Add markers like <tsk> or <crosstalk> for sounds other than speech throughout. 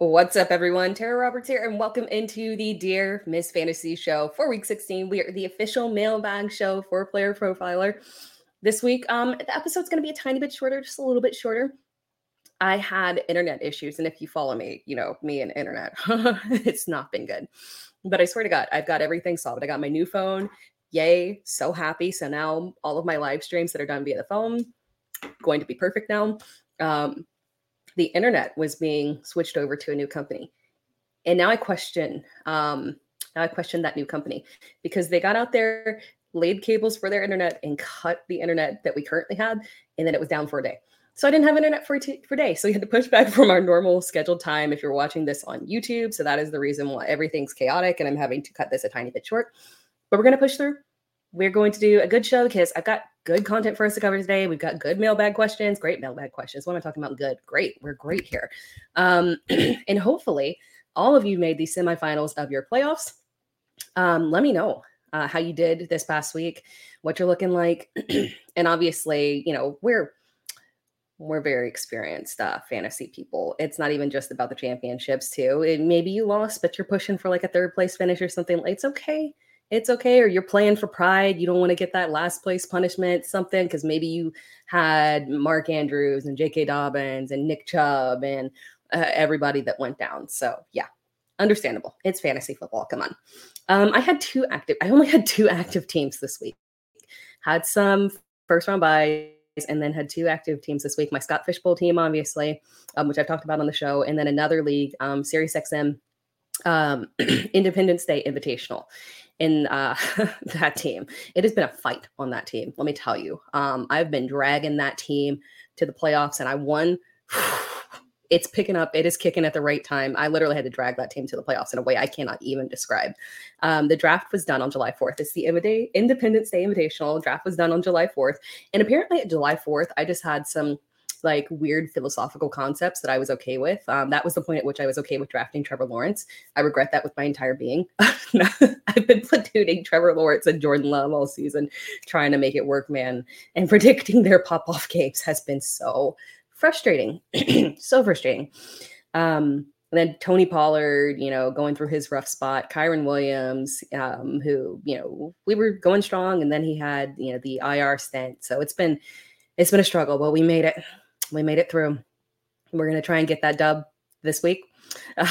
What's up, everyone? Tera Roberts here, and welcome into the Dear Miss Fantasy Show for week 16. We are the official mailbag show for Player Profiler. This week, um, the episode's going to be a tiny bit shorter, just a little bit shorter. I had internet issues, and if you follow me, you know me and internet, <laughs> it's not been good. But I swear to God, I've got everything solved. I got my new phone. Yay! So happy. So now all of my live streams that are done via the phone going to be perfect now. Um, the internet was being switched over to a new company. And now I question, um, now I question that new company because they got out there, laid cables for their internet, and cut the internet that we currently had, and then it was down for a day. So I didn't have internet for t- for day. So we had to push back <laughs> from our normal scheduled time. If you're watching this on YouTube, so that is the reason why everything's chaotic, and I'm having to cut this a tiny bit short. But we're gonna push through. We're going to do a good show because I've got good content for us to cover today. We've got good mailbag questions, great mailbag questions. What am I talking about? Good, great. We're great here. Um, <clears throat> and hopefully, all of you made these semifinals of your playoffs. Um, let me know uh, how you did this past week, what you're looking like, <clears throat> and obviously, you know, we're we're very experienced uh, fantasy people. It's not even just about the championships, too. It, maybe you lost, but you're pushing for like a third place finish or something. It's okay it's okay or you're playing for pride you don't want to get that last place punishment something because maybe you had mark andrews and jk dobbins and nick chubb and uh, everybody that went down so yeah understandable it's fantasy football come on. Um, i had two active i only had two active teams this week. Had some first round byes and then had two active teams this week my scott fishbowl team obviously um, which i've talked about on the show and then another league um, xm um, <clears throat> independence day invitational in uh, <laughs> that team. It has been a fight on that team. Let me tell you. Um, I've been dragging that team to the playoffs, and I won. <sighs> It's picking up. It is kicking at the right time. I literally had to drag that team to the playoffs in a way I cannot even describe. Um, the draft was done on July 4th. It's the Independence Day Invitational. Draft was done on July 4th. And apparently, at July 4th, I just had some like weird philosophical concepts that I was okay with. Um, that was the point at which I was okay with drafting Trevor Lawrence. I regret that with my entire being. <laughs> I've been platooning Trevor Lawrence and Jordan Love all season, trying to make it work, man. And <laughs> predicting their pop off games has been so frustrating, <clears throat> so frustrating. Um, and then Tony Pollard, you know, going through his rough spot. Kyren Williams, um, who you know we were going strong, and then he had you know the IR stint. So it's been it's been a struggle, but we made it we made it through. We're going to try and get that dub this week. <laughs>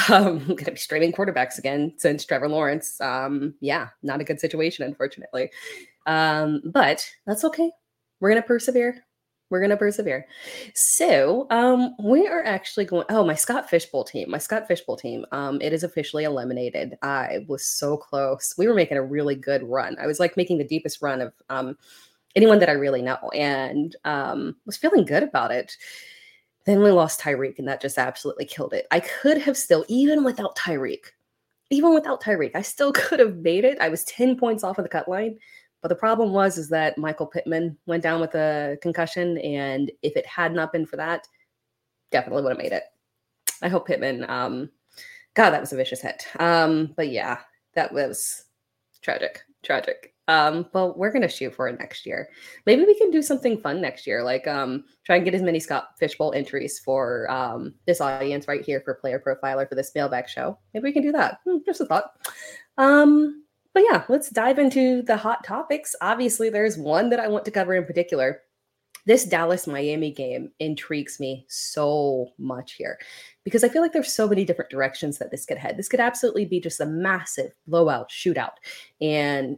Um, going to be streaming quarterbacks again since Trevor Lawrence. Um, yeah, not a good situation, unfortunately. Um, but that's okay. We're going to persevere. We're going to persevere. So um, we are actually going. Oh, my Scott Fishbowl team. My Scott Fishbowl team. Um, it is officially eliminated. I was so close. We were making a really good run. I was like making the deepest run of um, anyone that I really know, and um, was feeling good about it. Then we lost Tyreek, and that just absolutely killed it. I could have still, even without Tyreek, even without Tyreek, I still <laughs> could have made it. I was 10 points off of the cut line. But the problem was is that Michael Pittman went down with a concussion, and if it had not been for that, definitely would have made it. I hope Pittman. Um, God, that was a vicious hit. Um, but yeah, that was tragic, tragic. Um, but we're gonna shoot for it next year. Maybe we can do something fun next year, like um, try and get as many Scott Fishbowl entries for um, this audience right here for Player Profiler for this mailbag show. Maybe we can do that. Hmm, just a thought. Um, but yeah, let's dive into the hot topics. Obviously, there's one that I want to cover in particular. This Dallas Miami game intrigues me so much here because I feel like there's so many different directions that this could head. This could absolutely be just a massive blowout shootout. And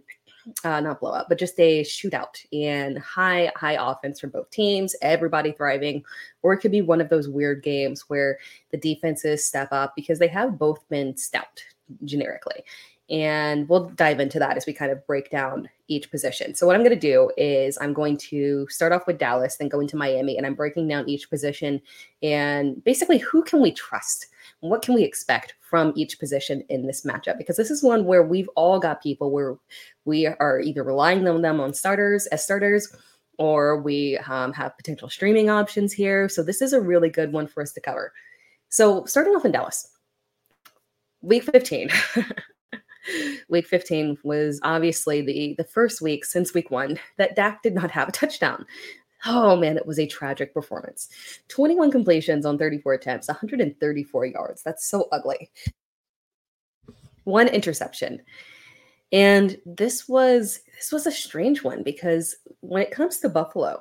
uh, not blowout, but just a shootout and high, high offense from both teams, everybody thriving. Or it could be one of those weird games where the defenses step up because they have both been stout generically. And we'll dive into that as we kind of break down each position. So, what I'm going to do is I'm going to start off with Dallas, then go into Miami, and I'm breaking down each position and basically who can we trust? What can we expect from each position in this matchup? Because this is one where we've all got people where we are either relying on them on starters as starters or we um, have potential streaming options here. So this is a really good one for us to cover. So starting off in Dallas, week 15. <laughs> week 15 was obviously the the first week since week one that Dak did not have a touchdown. Oh man, it was a tragic performance. 21 completions on 34 attempts, 134 yards. That's so ugly. One interception. And this was this was a strange one because when it comes to Buffalo,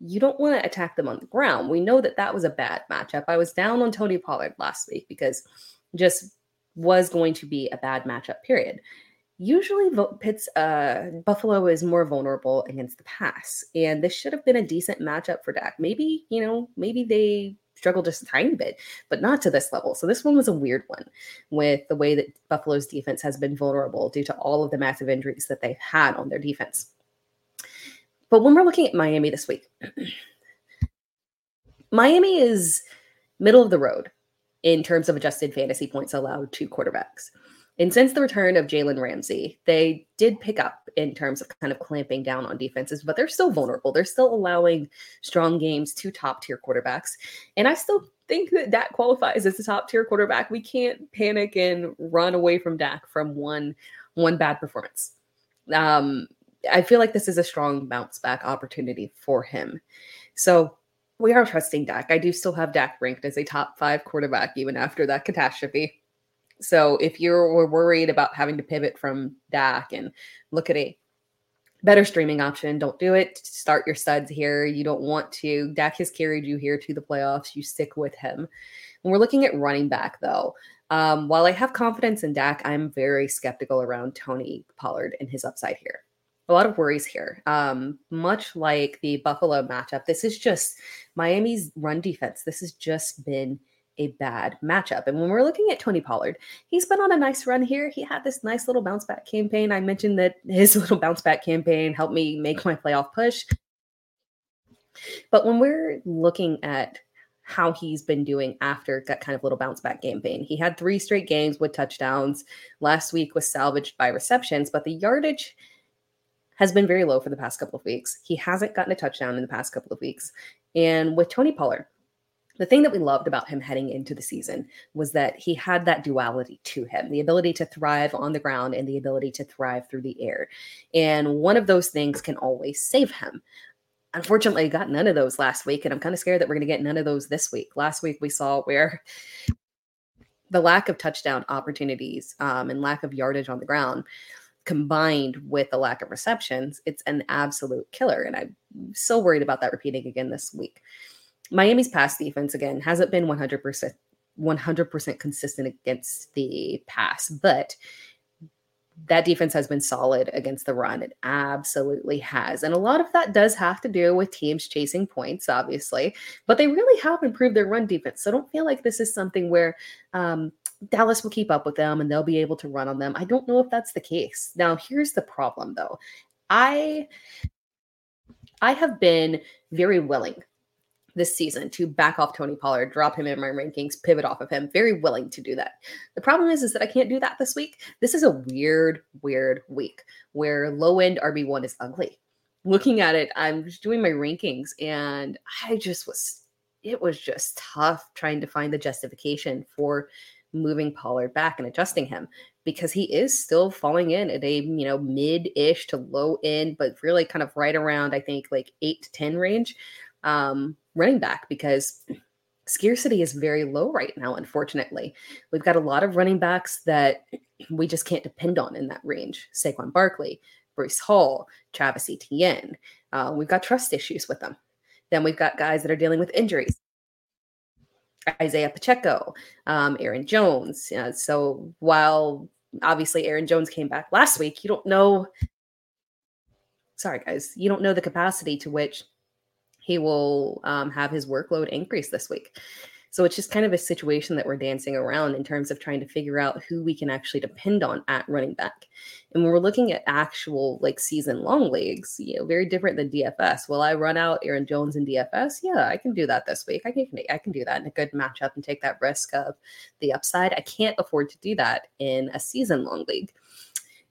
you don't want to attack them on the ground. We know that that was a bad matchup. I was down on Tony Pollard last week because just was going to be a bad matchup period usually Pitts uh, Buffalo is more vulnerable against the pass, and this should have been a decent matchup for Dak. Maybe you know, maybe they struggled just a tiny bit, but not to this level. So this one was a weird one with the way that Buffalo's defense has been vulnerable due to all of the massive injuries that they've had on their defense. But when we're looking at Miami this week, <clears throat> Miami is middle of the road in terms of adjusted fantasy points allowed to quarterbacks. And since the return of Jalen Ramsey, they did pick up in terms of kind of clamping down on defenses, but they're still vulnerable. They're still allowing strong games to top tier quarterbacks. And I still think that Dak qualifies as a top tier quarterback. We can't panic and run away from Dak from one one bad performance. Um, I feel like this is a strong bounce back opportunity for him. So we are trusting Dak. I do still have Dak ranked as a top five quarterback even after that catastrophe. So if you're worried about having to pivot from Dak and look at a better streaming option, don't do it. Start your studs here. You don't want to. Dak has carried you here to the playoffs. You stick with him. When we're looking at running back, though, um, while I have confidence in Dak, I'm very skeptical around Tony Pollard and his upside here. A lot of worries here. Um, much like the Buffalo matchup, this is just Miami's run defense. This has just been a bad matchup. And when we're looking at Tony Pollard, he's been on a nice run here. He had this nice little bounce back campaign. I mentioned that his <laughs> little bounce back campaign helped me make my playoff push. But when we're looking at how he's been doing after that kind of little bounce back campaign, he had three straight games with touchdowns. Last week was salvaged by receptions, but the yardage has been very low for the past couple of weeks. He hasn't gotten a touchdown in the past couple of weeks. And with Tony Pollard, the thing that we loved about him heading into the season was that he had that duality to him the ability to thrive on the ground and the ability to thrive through the air. And one of those things can always save him. Unfortunately, got none of those last week, and I'm kind of scared that we're going to get none of those this week. Last week, we saw where the lack of touchdown opportunities um, and lack of yardage on the ground combined with the lack of receptions, it's an absolute killer. And I'm so worried about that repeating again this week. Miami's pass defense again hasn't been 100% 100% consistent against the pass, but that defense has been solid against the run. It absolutely has. And a lot of that does have to do with teams chasing points, obviously, but they really have improved their run defense. So I don't feel like this is something where um, Dallas will keep up with them and they'll be able to run on them. I don't know if that's the case. Now, here's the problem though. I I have been very willing this season to back off Tony Pollard, drop him in my rankings, pivot off of him. Very willing to do that. The problem is, is that I can't do that this week. This is a weird, weird week where low end RB1 is ugly. Looking at it, I'm just doing my rankings and I just was, it was just tough trying to find the justification for moving Pollard back and adjusting him because he is still falling in at a you know mid-ish to low end, but really kind of right around I think like eight to ten range um, running back because scarcity is very low right now, unfortunately. We've got a lot of running backs that we just can't depend on in that range. Saquon Barkley, Breece Hall, Travis Etienne. Uh, we've got trust issues with them. Then we've got guys that are dealing with injuries. Isaiah Pacheco, um, Aaron Jones. So while obviously Aaron Jones came back last week, you don't know. Sorry, guys, you don't know the capacity to which he will um, have his workload increase this week. So it's just kind of a situation that we're dancing around in terms of trying to figure out who we can actually depend on at running back. And when we're looking at actual like season long leagues, you know, very different than DFS. Will I run out Aaron Jones in DFS? Yeah, I can do that this week. I can I can do that in a good matchup and take that risk of the upside. I can't afford to do that in a season long league.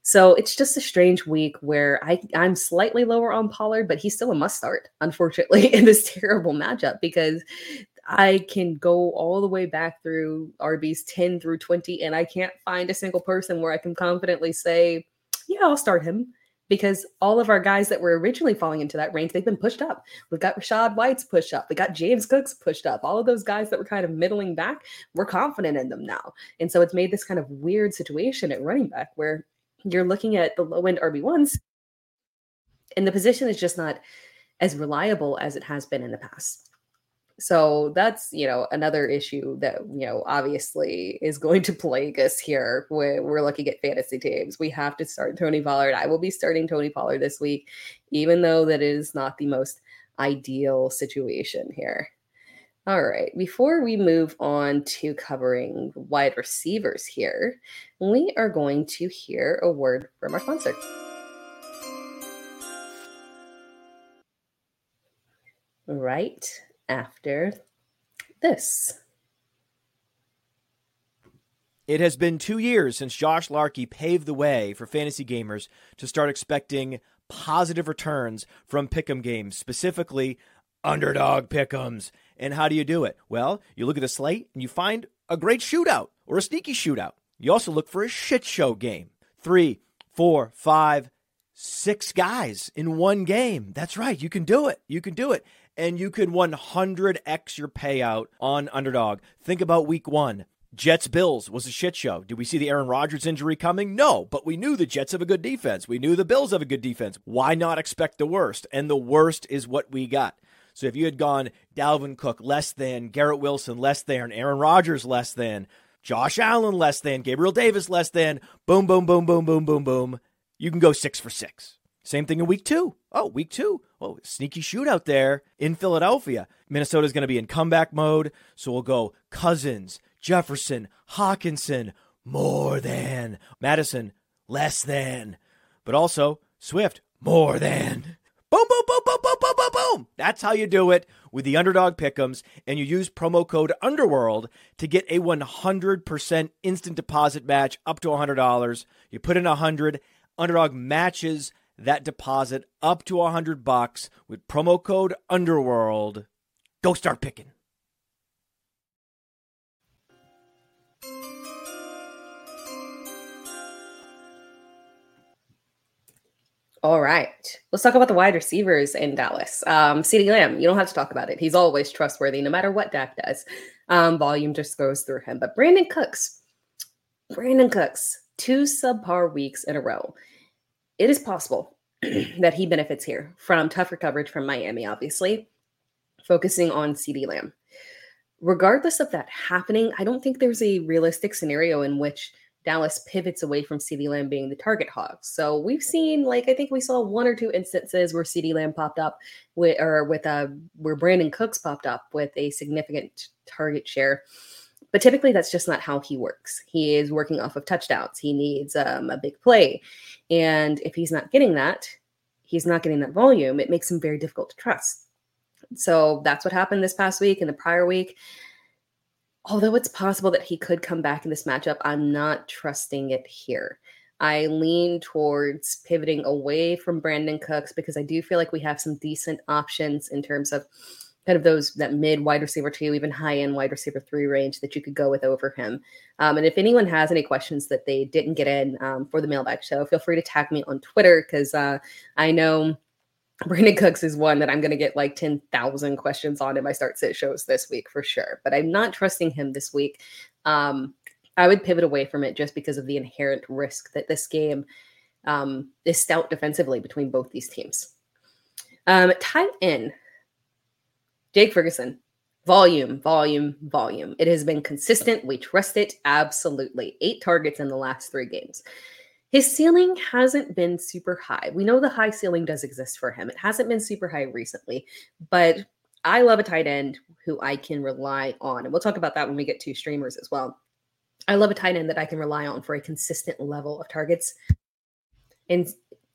So it's just a strange week where I, I'm slightly lower on Pollard, but he's still a must start, unfortunately, <laughs> in this terrible matchup because I can go all the way back through RB's 10 through 20, and I can't find a single person where I can confidently say, yeah, I'll start him because all of our guys that were originally falling into that range, they've been pushed up. We've got Rachaad White's pushed up. We got James Cook's pushed up. All of those guys that were kind of middling back, we're confident in them now. And so it's made this kind of weird situation at running back where you're looking at the low end RB1s and the position is just not as reliable as it has been in the past. So that's, you know, another issue that, you know, obviously is going to plague us here when we're looking at fantasy teams. We have to start Tony Pollard. I will be starting Tony Pollard this week, even though that is not the most ideal situation here. All right, before we move on to covering wide receivers here, we are going to hear a word from our sponsor. Right after this. It has been two years since Josh Larkey paved the way for fantasy gamers to start expecting positive returns from pick'em games, specifically underdog pick'ems. And how do you do it? Well, you look at the slate and you find a great shootout or a sneaky shootout. You also look for a shit show game. Three, four, five, six guys in one game. That's right. You can do it. You can do it and you can 100x your payout on underdog. Think about week one. Jets Bills was a shit show. Did we see the Aaron Rodgers injury coming? No, but we knew the Jets have a good defense. We knew the Bills have a good defense. Why not expect the worst? And the worst is what we got. So if you had gone Dalvin Cook less than, Garrett Wilson less than, Aaron Rodgers less than, Josh Allen less than, Gabriel Davis less than, boom, boom, boom, boom, boom, boom, boom, you can go six for six. Same thing in week two. Oh, week two. Oh, sneaky shootout there in Philadelphia. Minnesota's going to be in comeback mode. So we'll go Cousins, Jefferson, Hockenson, more than. Madison, less than. But also Swift, more than. Boom, boom, boom, boom, boom, boom. That's how you do it with the underdog pickums, and you use promo code Underworld to get a 100% instant deposit match up to $100. You put in 100, underdog matches that deposit up to a hundred bucks with promo code Underworld. Go start picking. All right. Let's talk about the wide receivers in Dallas. Um, CeeDee Lamb, you don't have to talk about it. He's always trustworthy, no matter what Dak does. Um, volume just goes through him. But Brandin Cooks, Brandin Cooks, two subpar weeks in a row it is possible <clears throat> that he benefits here from tougher coverage from Miami, obviously, focusing on CeeDee Lamb. Regardless of that happening, I don't think there's a realistic scenario in which Dallas pivots away from CeeDee Lamb being the target hog. So we've seen, like, I think we saw one or two instances where CeeDee Lamb popped up with, or with a, uh, where Brandin Cooks popped up with a significant target share. But typically, that's just not how he works. He is working off of touchdowns. He needs um, a big play. And if he's not getting that, he's not getting that volume, it makes him very difficult to trust. So that's what happened this past week and the prior week. Although it's possible that he could come back in this matchup, I'm not trusting it here. I lean towards pivoting away from Brandin Cooks because I do feel like we have some decent options in terms of kind of those that mid wide receiver two, even high end wide receiver three range that you could go with over him. Um, and if anyone has any questions that they didn't get in um, for the mailbag show, feel free to tag me on Twitter because uh, I know Brandin Cooks is one that I'm going to get like 10,000 questions on if I start sit shows this week for sure. But I'm not trusting him this week. Um, I would pivot away from it just because of the inherent risk that this game um, is stout defensively between both these teams. Um, tight end Jake Ferguson, volume, volume, volume. It has been consistent. We trust it absolutely. Eight targets in the last three games. His ceiling hasn't been super high. We know the high ceiling does exist for him. It hasn't been super high recently, but I love a tight end who I can rely on. And we'll talk about that when we get to streamers as well. I love a tight end that I can rely on for a consistent level of targets. And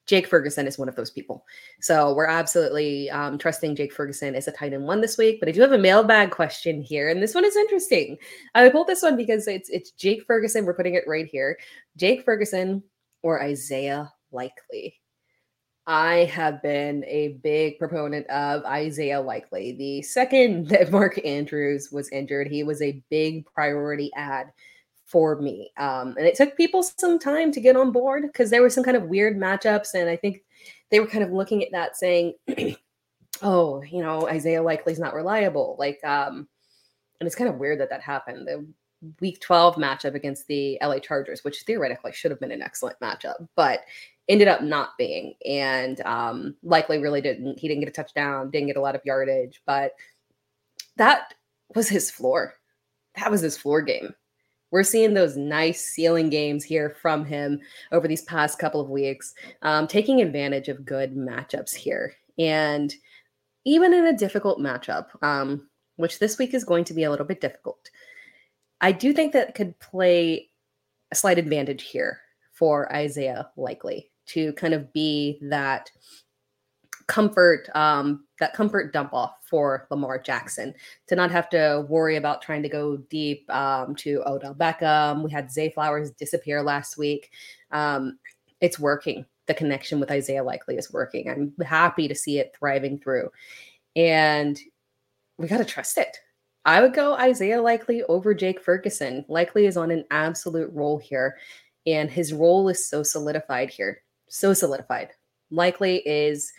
Jake Ferguson is one of those people. So we're absolutely um, trusting Jake Ferguson as a tight end one this week. But I do have a mailbag question here, and this one is interesting. I pulled this one because it's it's Jake Ferguson. We're putting it right here. Jake Ferguson or Isaiah Likely. I have been a big proponent of Isaiah Likely. The second <laughs> that Mark Andrews was injured, he was a big priority ad for me. Um, and it took people some time to get on board because there were some kind of weird matchups. And I think they were kind of looking at that saying, <clears throat> oh, you know, Isaiah Likely's not reliable. Like, um, and it's kind of weird that that happened. The week 12 matchup against the LA Chargers, which theoretically should have been an excellent matchup, but ended up not being. And um, Likely really didn't. He didn't get a touchdown, didn't get a lot of yardage, but that was his floor. That was his floor game. We're seeing those nice ceiling games here from him over these past couple of weeks, um, taking advantage of good matchups here. And even in a difficult matchup, um, which this week is going to be a little bit difficult, I do think that could play a slight advantage here for Isaiah Likely to kind of be that comfort um that comfort dump off for Lamar Jackson to not have to worry about trying to go deep um, to Odell Beckham. We had Zay Flowers disappear last week. Um, it's working. The connection with Isaiah Likely is working. I'm happy to see it thriving through, and we got to trust it. I would go Isaiah Likely over Jake Ferguson. Likely is on an absolute roll here, and his role is so solidified here. So solidified. Likely is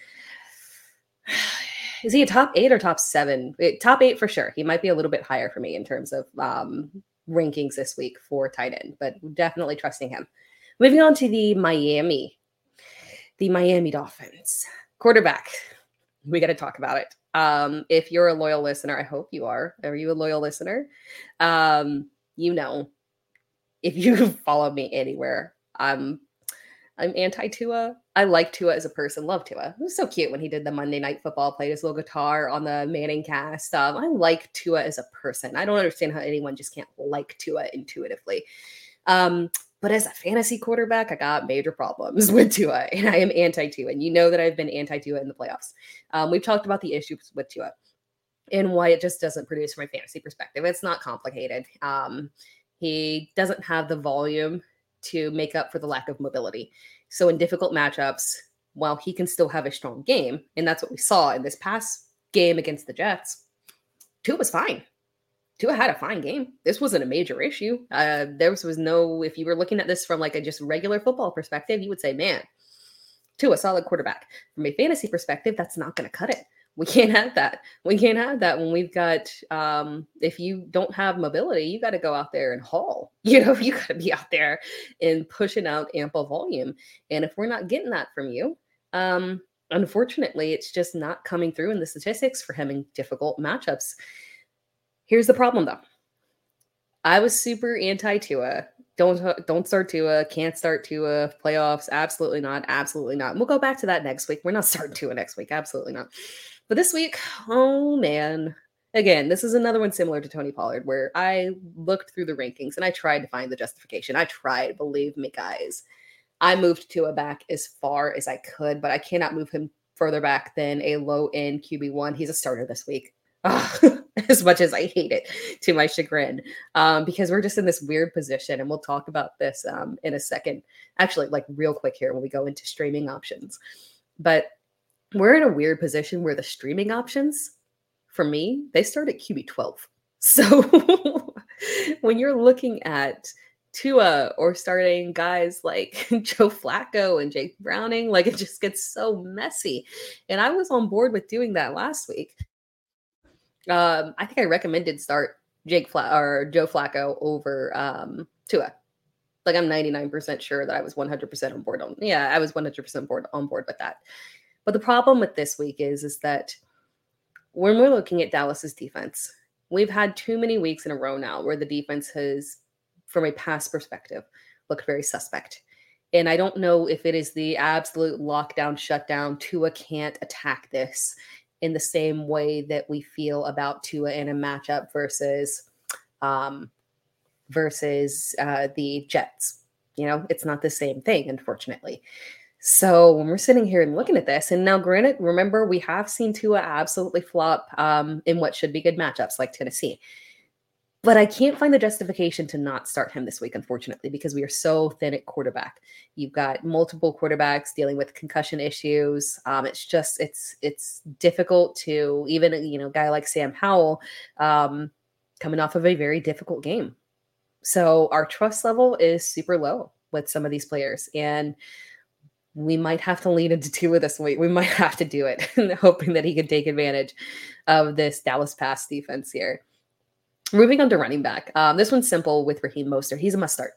<sighs> is he a top eight or top seven? Top eight for sure. He might be a little bit higher for me in terms of um, rankings this week for tight end, but definitely trusting him. Moving on to the Miami, the Miami Dolphins quarterback. We got to talk about it. Um, if you're a loyal listener, I hope you are. Are you a loyal listener? Um, you know, if you <laughs> follow me anywhere, I'm I'm anti Tua. I like Tua as a person. Love Tua. It was so cute when he did the Monday Night Football, played his little guitar on the ManningCast. Um, I like Tua as a person. I don't understand how anyone just can't like Tua intuitively. Um, but as a fantasy quarterback, I got major problems <laughs> with Tua, and I am anti Tua. And you know that I've been anti Tua in the playoffs. Um, we've talked about the issues with Tua and why it just doesn't produce from a fantasy perspective. It's not complicated. Um, he doesn't have the volume to make up for the lack of mobility. So in difficult matchups, while he can still have a strong game, and that's what we saw in this past game against the Jets, Tua was fine. Tua had a fine game. This wasn't a major issue. Uh, there was, was no, if you were looking at this from like a just regular football perspective, you would say, man, Tua a solid quarterback. From a fantasy perspective, that's not going to cut it we can't have that. We can't have that when we've got um if you don't have mobility, you got to go out there and haul. <laughs> You know, you got to be out there and pushing out ample volume. And if we're not getting that from you, um unfortunately, it's just not coming through in the statistics for him in difficult matchups. Here's the problem though. I was super anti Tua. Don't don't start Tua. Can't start Tua. Playoffs. Absolutely not. Absolutely not. we'll go back to that next week. We're not starting Tua next week. Absolutely not. But this week, oh man. Again, this is another one similar to Tony Pollard, where I looked through the rankings and I tried to find the justification. I tried, believe me, guys. I moved Tua back as far as I could, but I cannot move him further back than a low end QB1. He's a starter this week. <laughs> as much as I hate it to my chagrin, um, because we're just in this weird position. And we'll talk about this um, in a second, actually, like real quick here when we go into streaming options. But we're in a weird position where the streaming options for me they start at qb 12 <laughs> so when you're looking at Tua or starting guys like <laughs> Joe Flacco and Jake Browning, like it just gets so messy. And I was on board with doing that last week. Um, I think I recommended start Jake Fla- or Joe Flacco over um, Tua. Like I'm 99% sure that I was 100% on board on. Yeah, I was 100% board on board with that. But the problem with this week is is that when we're looking at Dallas's defense, we've had too many weeks in a row now where the defense has, from a pass perspective, looked very suspect. And I don't know if it is the absolute lockdown shutdown. Tua can't attack this in the same way that we feel about Tua in a matchup versus um, versus uh, the Jets. You know, it's not the same thing, unfortunately. So when we're sitting here and looking at this, and now granted, remember we have seen Tua absolutely flop um, in what should be good matchups like Tennessee. But I can't find the justification to not start him this week, unfortunately, because we are so thin at quarterback. You've got multiple quarterbacks dealing with concussion issues. Um, it's just it's it's difficult to even you know guy like Sam Howell um, coming off of a very difficult game. So our trust level is super low with some of these players, and we might have to lean into Tua this week. We might have to do it, <laughs> hoping that he can take advantage of this Dallas pass defense here. Moving on to running back. Um, this one's simple with Raheem Mostert. He's a must start.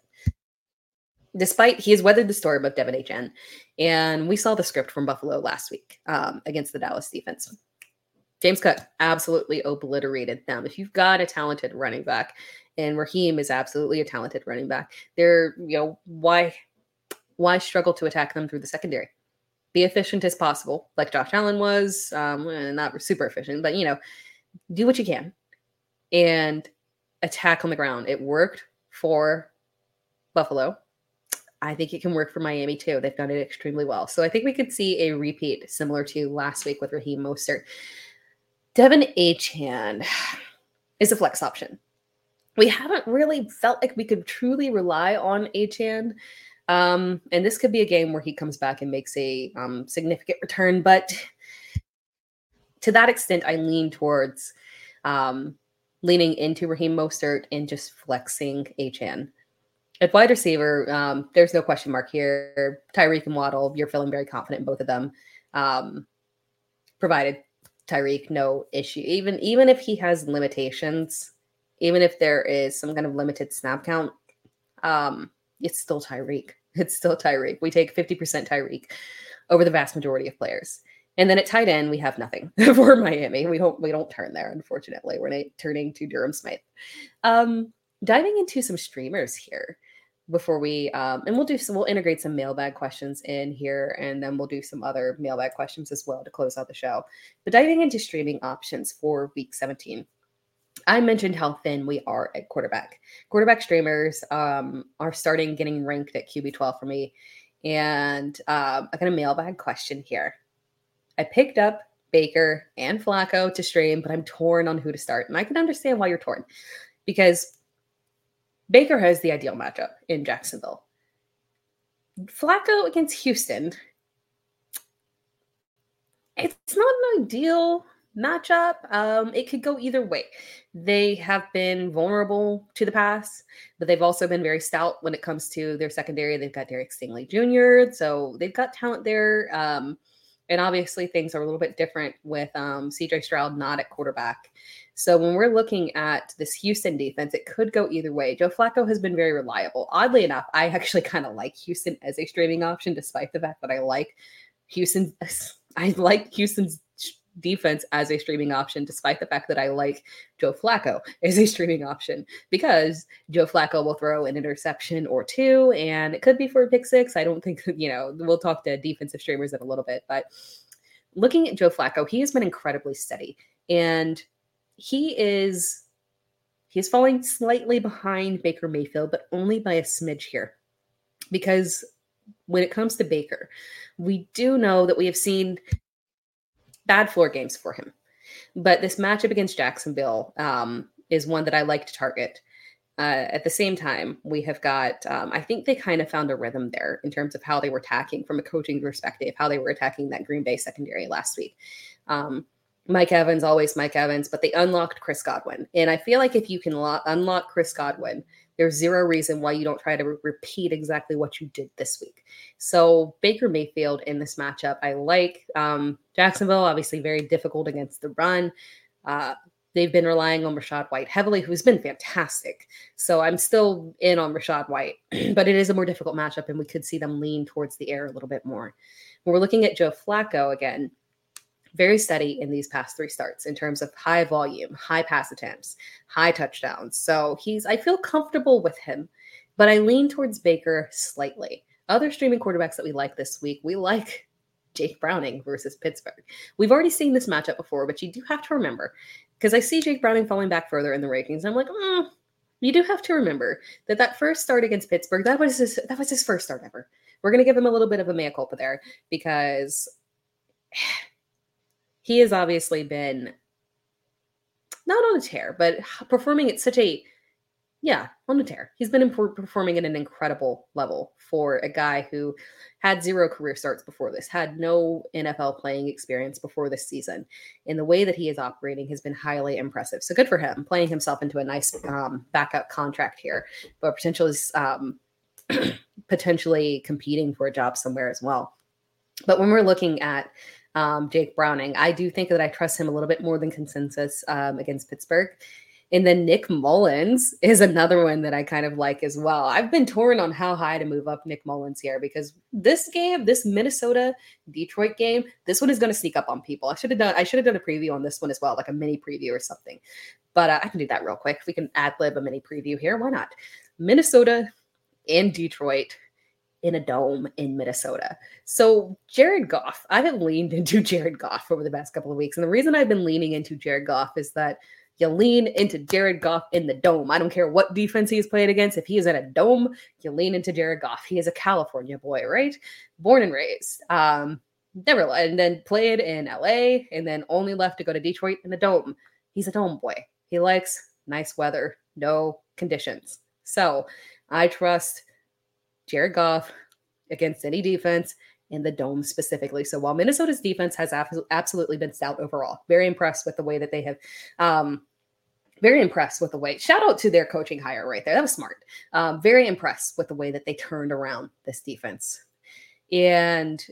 Despite he has weathered the storm of De'Von Achane, and we saw the script from Buffalo last week um, against the Dallas defense. James Cook absolutely obliterated them. If you've got a talented running back, and Raheem is absolutely a talented running back, they're you know why why struggle to attack them through the secondary? Be efficient as possible, like Josh Allen was. Um, eh, not super efficient, but you know, do what you can and attack on the ground. It worked for Buffalo. I think it can work for Miami too. They've done it extremely well. So I think we could see a repeat similar to last week with Raheem Mostert. De'Von Achane is a flex option. We haven't really felt like we could truly rely on Achane um, and this could be a game where he comes back and makes a um, significant return. But to that extent, I lean towards um, leaning into Raheem Mostert and just flexing Achane. At wide receiver, um, there's no question mark here. Tyreek and Waddle, you're feeling very confident in both of them. Um, provided Tyreek no issue. Even even if he has limitations, even if there is some kind of limited snap count, um, it's still Tyreek. <laughs> It's still Tyreek. We take 50% Tyreek over the vast majority of players. And then at tight end, we have nothing <laughs> for Miami. We don't we don't turn there, unfortunately. We're not turning to Durham Smythe. Um, diving into some streamers here before we um, and we'll do some we'll integrate some mailbag questions in here and then we'll do some other mailbag questions as well to close out the show. But diving into streaming options for week 17. I mentioned how thin we are at quarterback. Quarterback streamers um, are starting getting ranked at QB12 for me. And um, I got a mailbag question here. I picked up Baker and Flacco to stream, but I'm torn on who to start. And I can understand why you're torn because Baker has the ideal matchup in Jacksonville. Flacco against Houston. It's not an ideal matchup. Um, it could go either way. They have been vulnerable to the pass, but they've also been very stout when it comes to their secondary. They've got Derek Stingley Jr., so they've got talent there. Um, and obviously, things are a little bit different with um, CJ Stroud not at quarterback. So when we're looking at this Houston defense, it could go either way. Joe Flacco has been very reliable. Oddly enough, I actually <laughs> kind of like Houston as a streaming option, despite the fact that I like Houston. <laughs> I like Houston's defense as a streaming option, despite the fact that I like Joe Flacco <laughs> as a streaming option because Joe Flacco will throw an interception or two, and it could be for a pick six. I don't think, <laughs> you know, we'll talk to defensive streamers in a little bit, but looking at Joe Flacco, he has been incredibly steady and he is. He's falling slightly behind Baker Mayfield, but only by a smidge here. Because when it comes to Baker, we do know that we have seen bad floor games for him. But this matchup against Jacksonville um, is one that I like to target. Uh, at the same time, we have got, um, I think they kind of found a rhythm there in terms of how they were attacking from a coaching perspective, how they were attacking that Green Bay secondary last week. Um, Mike Evans, always Mike Evans, but they unlocked Chris Godwin. And I feel like if you can lo- unlock Chris Godwin, there's zero reason why you don't try to re- repeat exactly what you did this week. So Baker Mayfield in this matchup, I like um, Jacksonville. Obviously, very difficult against the run. Uh, they've been relying on Rachaad White heavily, who's been fantastic. So I'm still in on Rachaad White, <clears throat> but it is a more difficult matchup, and we could see them lean towards the air a little bit more. When we're looking at Joe Flacco again, very steady in these past three starts in terms of high volume, high pass attempts, high touchdowns. So he's, I feel comfortable with him, but I lean towards Baker slightly. Other streaming quarterbacks that we like this week, we like <laughs> Jake Browning versus Pittsburgh. We've already seen this matchup before, but you do have to remember because I see Jake Browning falling back further in the rankings. I'm like, mm, you do have to remember that that first start against Pittsburgh, that was his, that was his first start ever. We're to give him a little bit of a mea culpa there because he has obviously been not on a tear, but performing at such a yeah, on a tear. He's been performing at an incredible level for a guy who had zero career starts before this, had no NFL playing experience before this season. And the way that he is operating has been highly impressive. So good for him, playing himself into a nice um, backup contract here, but potentially um, <clears throat> potentially competing for a job somewhere as well. But when we're looking at um, Jake Browning, I do think that I trust him a little bit more than consensus um, against Pittsburgh. And then Nick Mullens <laughs> is another one that I kind of like as well. I've been torn on how high to move up Nick Mullens here because this game, this Minnesota Detroit game, this one is going to sneak up on people. I should have done I should have done a preview on this one as well, like a mini preview or something. But uh, I can do that real quick. We can ad lib a mini preview here, why not? Minnesota and Detroit in a dome in Minnesota. So Jared Goff, I have leaned <laughs> into Jared Goff over the past couple of weeks, and the reason I've been leaning into Jared Goff is that you lean into Jared Goff in the dome. I don't care what defense he's playing against. If he is in a dome, you lean into Jared Goff. He is a California boy, right? Born and raised. Um, never and then played in LA and then only left to go to Detroit in the dome. He's a dome boy. He likes nice weather, no conditions. So I trust Jared Goff against any defense in the dome specifically. So while Minnesota's defense has absolutely been stout overall, very impressed with the way that they have um, very impressed with the way. Shout out to their coaching hire right there. That was smart. Um, very impressed with the way that they turned around this defense. And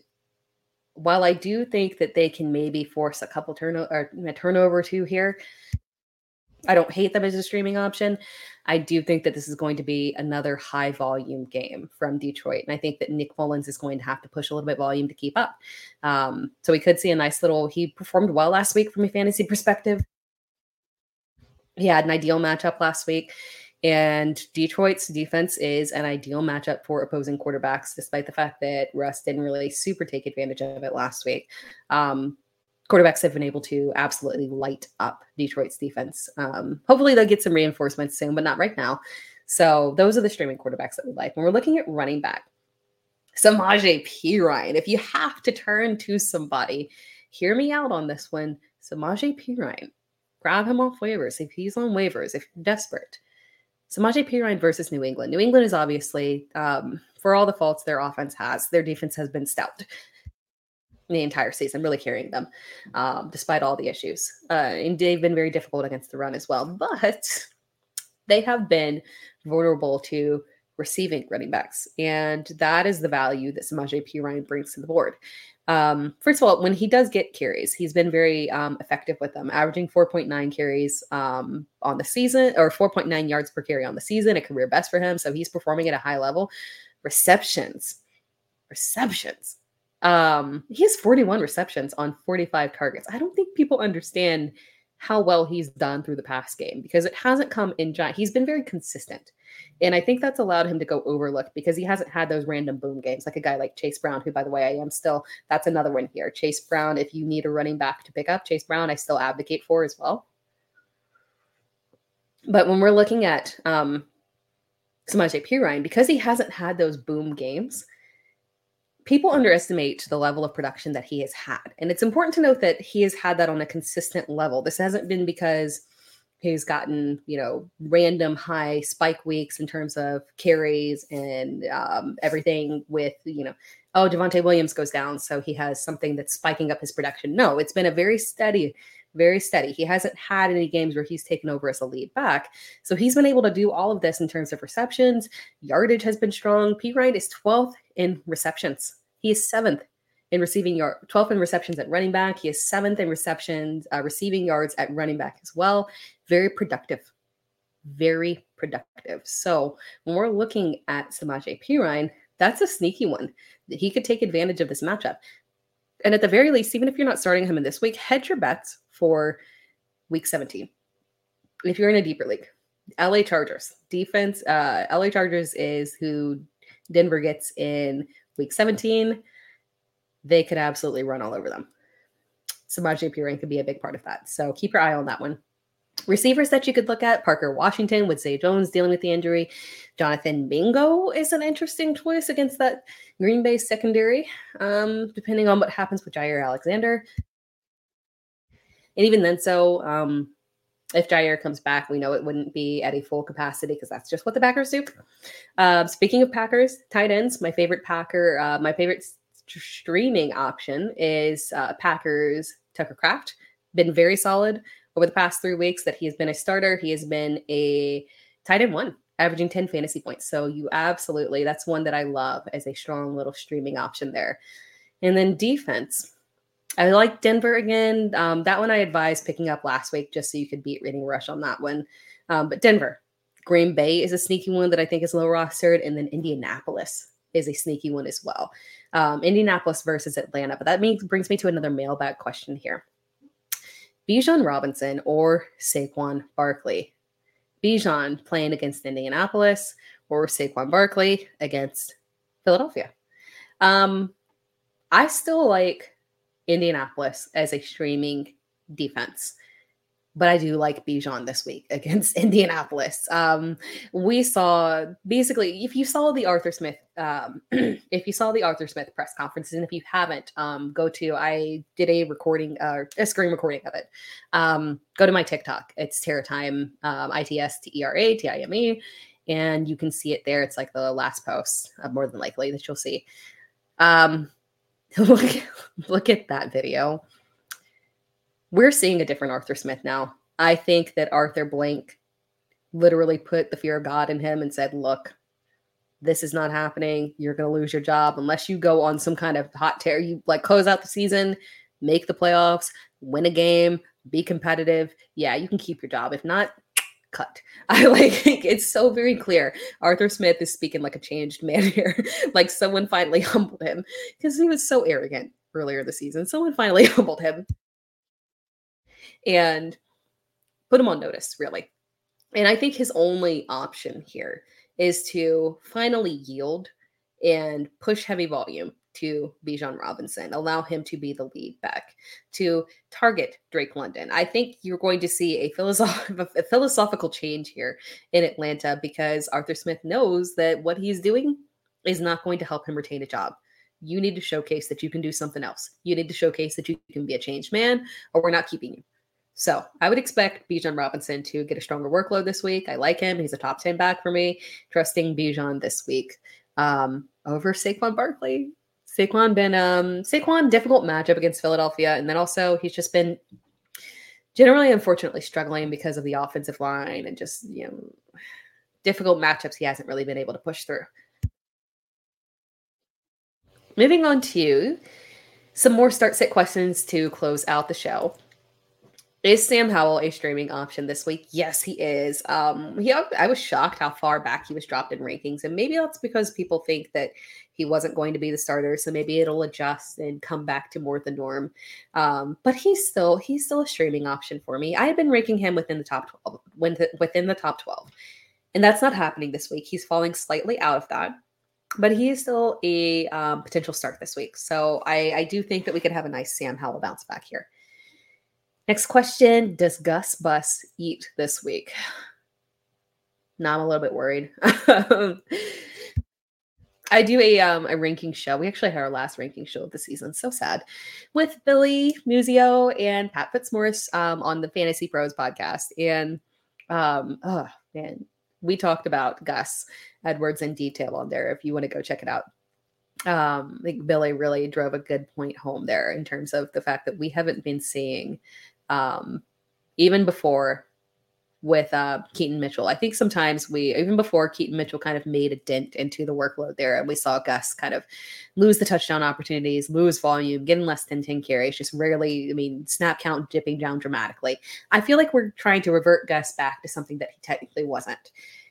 while I do think that they can maybe force a couple turnover or a turnover or two here, I don't hate them as a streaming option. I do think that this is going to be another high volume game from Detroit. And I think that Nick Mullens is going to have to push a little bit volume to keep up. Um, so we could see a nice little, he performed well last week from a fantasy perspective he had an ideal matchup last week. And Detroit's defense is an ideal matchup for opposing quarterbacks, despite the fact that Russ didn't really super take advantage of it last week. Um, quarterbacks have been able to absolutely light up Detroit's defense. Um, hopefully, they'll get some reinforcements soon, but not right now. So, those are the streaming quarterbacks that we like. When we're looking at running back, Samaje Perine, if you have to turn to somebody, hear me out on this one. Samaje Perine grab him off waivers if he's on waivers, if you're desperate. Samaje Perine versus New England. New England is obviously, um, for all the faults their offense has, their defense has been stout the entire season, really carrying them, um, despite all the issues. Uh, and they've been very difficult against the run as well. But they have been vulnerable to receiving running backs. And that is the value that Samaje Perine brings to the board. Um, first of all, when he does get carries, he's been very um, effective with them, averaging 4.9 carries um, on the season or 4.9 yards per carry on the season, a career best for him. So he's performing at a high level. Receptions, receptions. Um, he has 41 receptions on 45 targets. I don't think people understand how well he's done through the past game because it hasn't come in giant. He's been very consistent. And I think that's allowed him to go overlooked because he hasn't had those random boom games like a guy like Chase Brown, who, by the way, I am still, that's another one here. Chase Brown, if you need a running back to pick up, Chase Brown, I still advocate for as well. But when we're looking at um, Samaje Perine, because he hasn't had those boom games, people underestimate the level of production that he has had. And it's important to note that he has had that on a consistent level. This hasn't been because he's gotten, you know, random high spike weeks in terms of carries and um, everything with, you know, oh, Javonte Williams goes down. So he has something that's spiking up his production. No, it's been a very steady, very steady. He hasn't had any games where he's taken over as a lead back. So he's been able to do all of this in terms of receptions. Yardage has been strong. Perine is 12th in receptions he is seventh in receiving yard, 12th in receptions at running back. He is seventh in receptions, uh, receiving yards at running back as well. Very productive. Very productive. So when we're looking at Samaje Perine, that's a sneaky one. He could take advantage of this matchup. And at the very least, even if you're not starting him in this week, hedge your bets for week 17. If you're in a deeper league, LA Chargers defense, uh, LA Chargers is who Denver gets in week 17, they could absolutely run all over them. Samaje Perine could be a big part of that. So keep your eye on that one. Receivers that you could look at Parker Washington with Zay Jones dealing with the injury. Jonathan Mingo is an interesting choice against that Green Bay secondary, um, depending on what happens with Jaire Alexander. And even then, so um, if Jaire comes back, we know it wouldn't be at a full capacity because that's just what the Packers do. Uh, speaking of Packers, tight ends, my favorite Packer, uh, my favorite streaming option is uh, Packers Tucker Kraft. Been very solid over the past three weeks that he has been a starter. He has been a tight end one, averaging 10 fantasy points. So you absolutely, that's one that I love as a strong little streaming option there. And then defense. I like Denver again. Um, that one I advised picking up last week just so you could beat Reading Rush on that one. Um, but Denver, Green Bay is a sneaky one that I think is low rostered, and then Indianapolis is a sneaky one as well. Um, Indianapolis versus Atlanta, but that means brings me to another mailbag question here. Bijan Robinson or Saquon Barkley? Bijan playing against Indianapolis or Saquon Barkley against Philadelphia. Um, I still like Indianapolis as a streaming defense but I do like Bijan this week <laughs> against Indianapolis. Um, we saw basically, if you saw the Arthur Smith, um, <clears throat> if you saw the Arthur Smith press conferences, and if you haven't, um, go to I did a recording, uh, a screen recording of it. Um, go to my TikTok. It's Tera Time, um, I T S T E R A T I M E, and you can see it there. It's like the last post, uh, more than likely that you'll see. Um, <laughs> look, look at that video we're seeing a different Arthur Smith now. I think that Arthur Blank literally put the fear of God in him and said, Look, this is not happening. You're going to lose your job unless you go on some kind of hot tear. You like close out the season, make the playoffs, win a game, be competitive. Yeah, you can keep your job. If not, <tsk> cut. <laughs> I like it's so very clear. Arthur Smith is speaking like a changed man <laughs> here. like someone finally <laughs> humbled him because he was so arrogant earlier the season. Someone finally humbled him and put him on notice, really. And I think his only option here is to finally yield and push heavy volume to Bijan Robinson, allow him to be the lead back, to target Drake London. I think you're going to see a, philosoph- <laughs> a philosophical change here in Atlanta because Arthur Smith knows that what he's doing is not going to help him retain a job. You need to showcase that you can do something else. You need to showcase that you can be a changed man, or we're not keeping you. So I would expect Bijan Robinson to get a stronger workload this week. I like him. He's a top 10 back for me. Trusting Bijan this week um, over Saquon Barkley. Saquon been um Saquon difficult matchup against Philadelphia, and then also he's just been generally unfortunately struggling because of the offensive line and just you know difficult matchups he hasn't really been able to push through. Moving on to some more start sit questions to close out the show. Is Sam Howell a streaming option this week? Yes, he is. Um, he, I was shocked how far back he was dropped in rankings, and maybe that's because people think that he wasn't going to be the starter, so maybe it'll adjust and come back to more the norm. Um, but he's still he's still a streaming option for me. I have been ranking him within the top twelve, within the top twelve, and that's not happening this week. He's falling slightly out of that, but he is still a um, potential start this week. So I, I do think that we could have a nice Sam Howell bounce back here. Next question Does Gus Bus eat this week? Now I'm a little bit worried. <laughs> I do a um a ranking show. We actually had our last ranking show of the season. So sad. With Billy Musio and Pat Fitzmaurice um on the Fantasy Pros podcast. And um oh man, we talked about Gus Edwards in detail on there if you want to go check it out. Um, I think Billy really drove a good point home there in terms of the fact that we haven't been seeing um, even before with uh, Keaton Mitchell. I think sometimes we, even before Keaton Mitchell kind of made a dent into the workload there, and we saw Gus kind of lose the touchdown opportunities, lose volume, getting less than 10 carries, just rarely, I mean, snap count dipping down dramatically. I feel like we're trying to revert Gus back to something that he technically wasn't.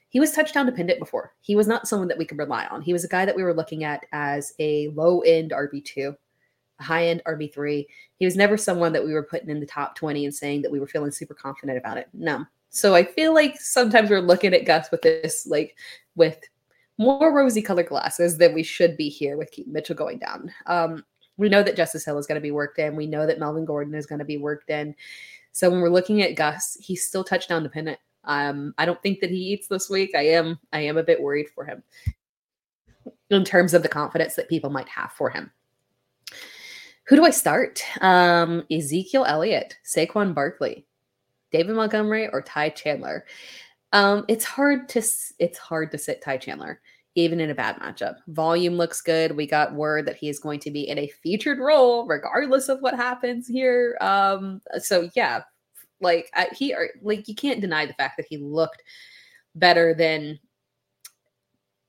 He was touchdown dependent before. He was not someone that we could rely on. He was a guy that we were looking at as a low end RB2 high end RB3. He was never someone that we were putting in the top 20 and saying that we were feeling super confident about it. No. So I feel like sometimes we're looking at Gus with this, like with more rosy colored glasses than we should be here with Keaton Mitchell going down. Um, we know that Justice Hill is going to be worked in. We know that Melvin Gordon is going to be worked in. So when we're looking at Gus, he's still touchdown dependent. Um, I don't think that he eats this week. I am I am a bit worried for him in terms of the confidence that people might have for him. Who do I start? Um, Ezekiel Elliott, Saquon Barkley, David Montgomery, or Ty Chandler. Um, it's hard to it's hard to sit Ty Chandler even in a bad matchup. Volume looks good. We got word that he is going to be in a featured role regardless of what happens here. Um, so yeah, like I, he like you can't deny the fact that he looked better than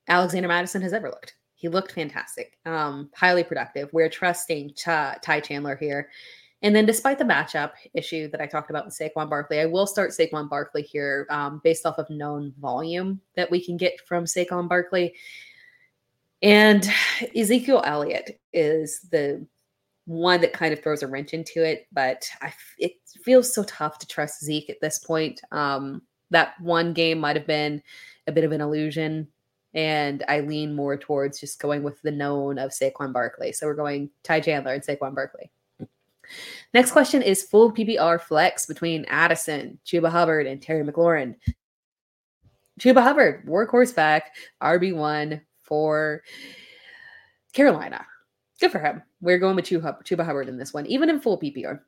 Alexander Mattison has ever looked He looked fantastic, um, highly productive. We're trusting Ch- Ty Chandler here. And then, despite the matchup issue that I talked about with Saquon Barkley, I will start Saquon Barkley here um, based off of known volume that we can get from Saquon Barkley. And Ezekiel Elliott is the one that kind of throws a wrench into it, but I, it feels so tough to trust Zeke at this point. Um, that one game might have been a bit of an illusion, and I lean more towards just going with the known of Saquon Barkley. So we're going Ty Chandler and Saquon Barkley. Next question is full PPR flex between Addison, Chuba Hubbard, and Terry McLaurin. Chuba Hubbard, workhorse back, RB1 for Carolina. Good for him. We're going with Chuba Hubbard in this one, even in full PPR.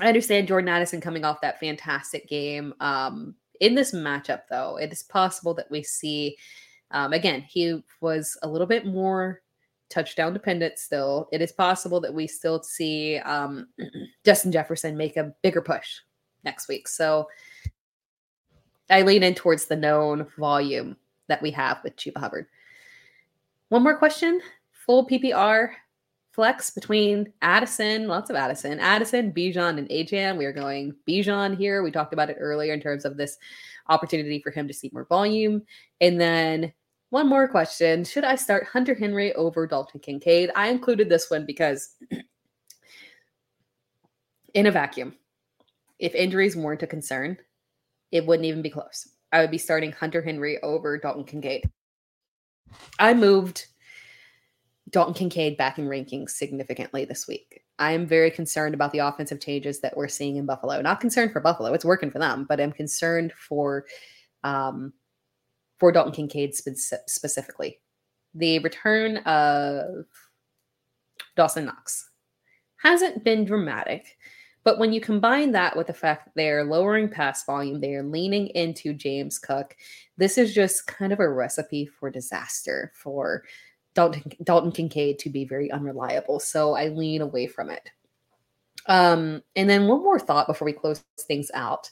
I understand Jordan Addison coming off that fantastic game. Um, in this matchup, though, it is possible that we see, um, again, he was a little bit more touchdown dependent still. It is possible that we still see um, <clears throat> Justin Jefferson make a bigger push next week. So I lean in towards the known volume that we have with Chuba Hubbard. One more question. Full PPR flex between Addison, lots of Addison, Addison, Bijan, and Achane. We are going Bijan here. We talked about it earlier in terms of this opportunity for him to see more volume. And then one more question. Should I start Hunter Henry over Dalton Kincaid? I included this one because in a vacuum, if injuries weren't a concern, it wouldn't even be close. I would be starting Hunter Henry over Dalton Kincaid. I moved Dalton Kincaid back in rankings significantly this week. I am very concerned about the offensive changes that we're seeing in Buffalo. Not concerned for Buffalo, it's working for them, but I'm concerned for um, for Dalton Kincaid spe- specifically. The return of Dawson Knox hasn't been dramatic, but when you combine that with the fact that they are lowering pass volume, they are leaning into James Cook, this is just kind of a recipe for disaster for Dalton, Dalton Kincaid to be very unreliable. So I lean away from it. Um, and then one more thought before we close things out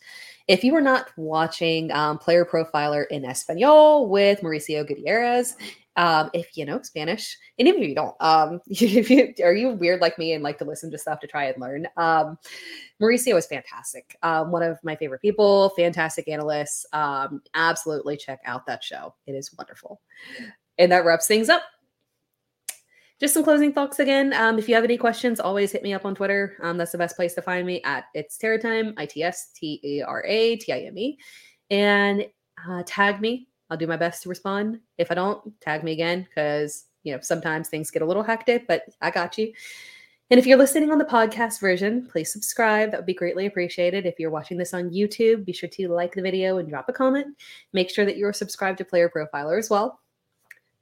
if you are not watching um, Player Profiler in Espanol with Mauricio Gutierrez, um, if you know Spanish, and even if you don't, um, <laughs> if you are you weird like me and like to listen to stuff to try and learn, um, Mauricio is fantastic. Um, one of my favorite people, fantastic analysts. Um, absolutely check out that show. It is wonderful. And that wraps things up just some closing thoughts again. Um, if you have any questions, always hit me up on Twitter. Um, that's the best place to find me at it's Tera Time, I T S T A R A T I M E, and uh, tag me. I'll do my best to respond. If I don't, tag me again because you know sometimes things get a little hectic, but I got you. And if you're listening on the podcast version, please subscribe. That would be greatly appreciated. If you're watching this on YouTube, be sure to like the video and drop a comment. Make sure that you're subscribed to Player Profiler as well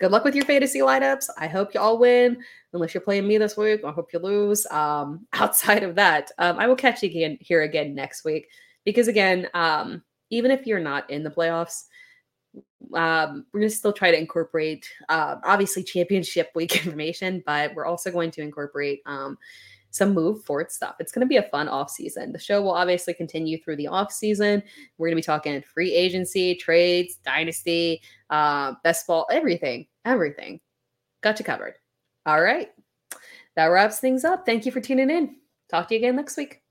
good luck with your fantasy lineups. I hope you all win. Unless you're playing me this week, I hope you lose. Um, <laughs> outside of that, um, I will catch you again here again next week because again, um, even if you're not in the playoffs, um, we're to still try to incorporate uh, obviously championship week <laughs> information, but we're also going to incorporate um, some move forward stuff. It's going to be a fun off season. The show will obviously continue through the off season. We're going to be talking free agency, trades, dynasty, uh, best ball, everything, everything. Got you covered. All right. That wraps things up. Thank you for tuning in. Talk to you again next week.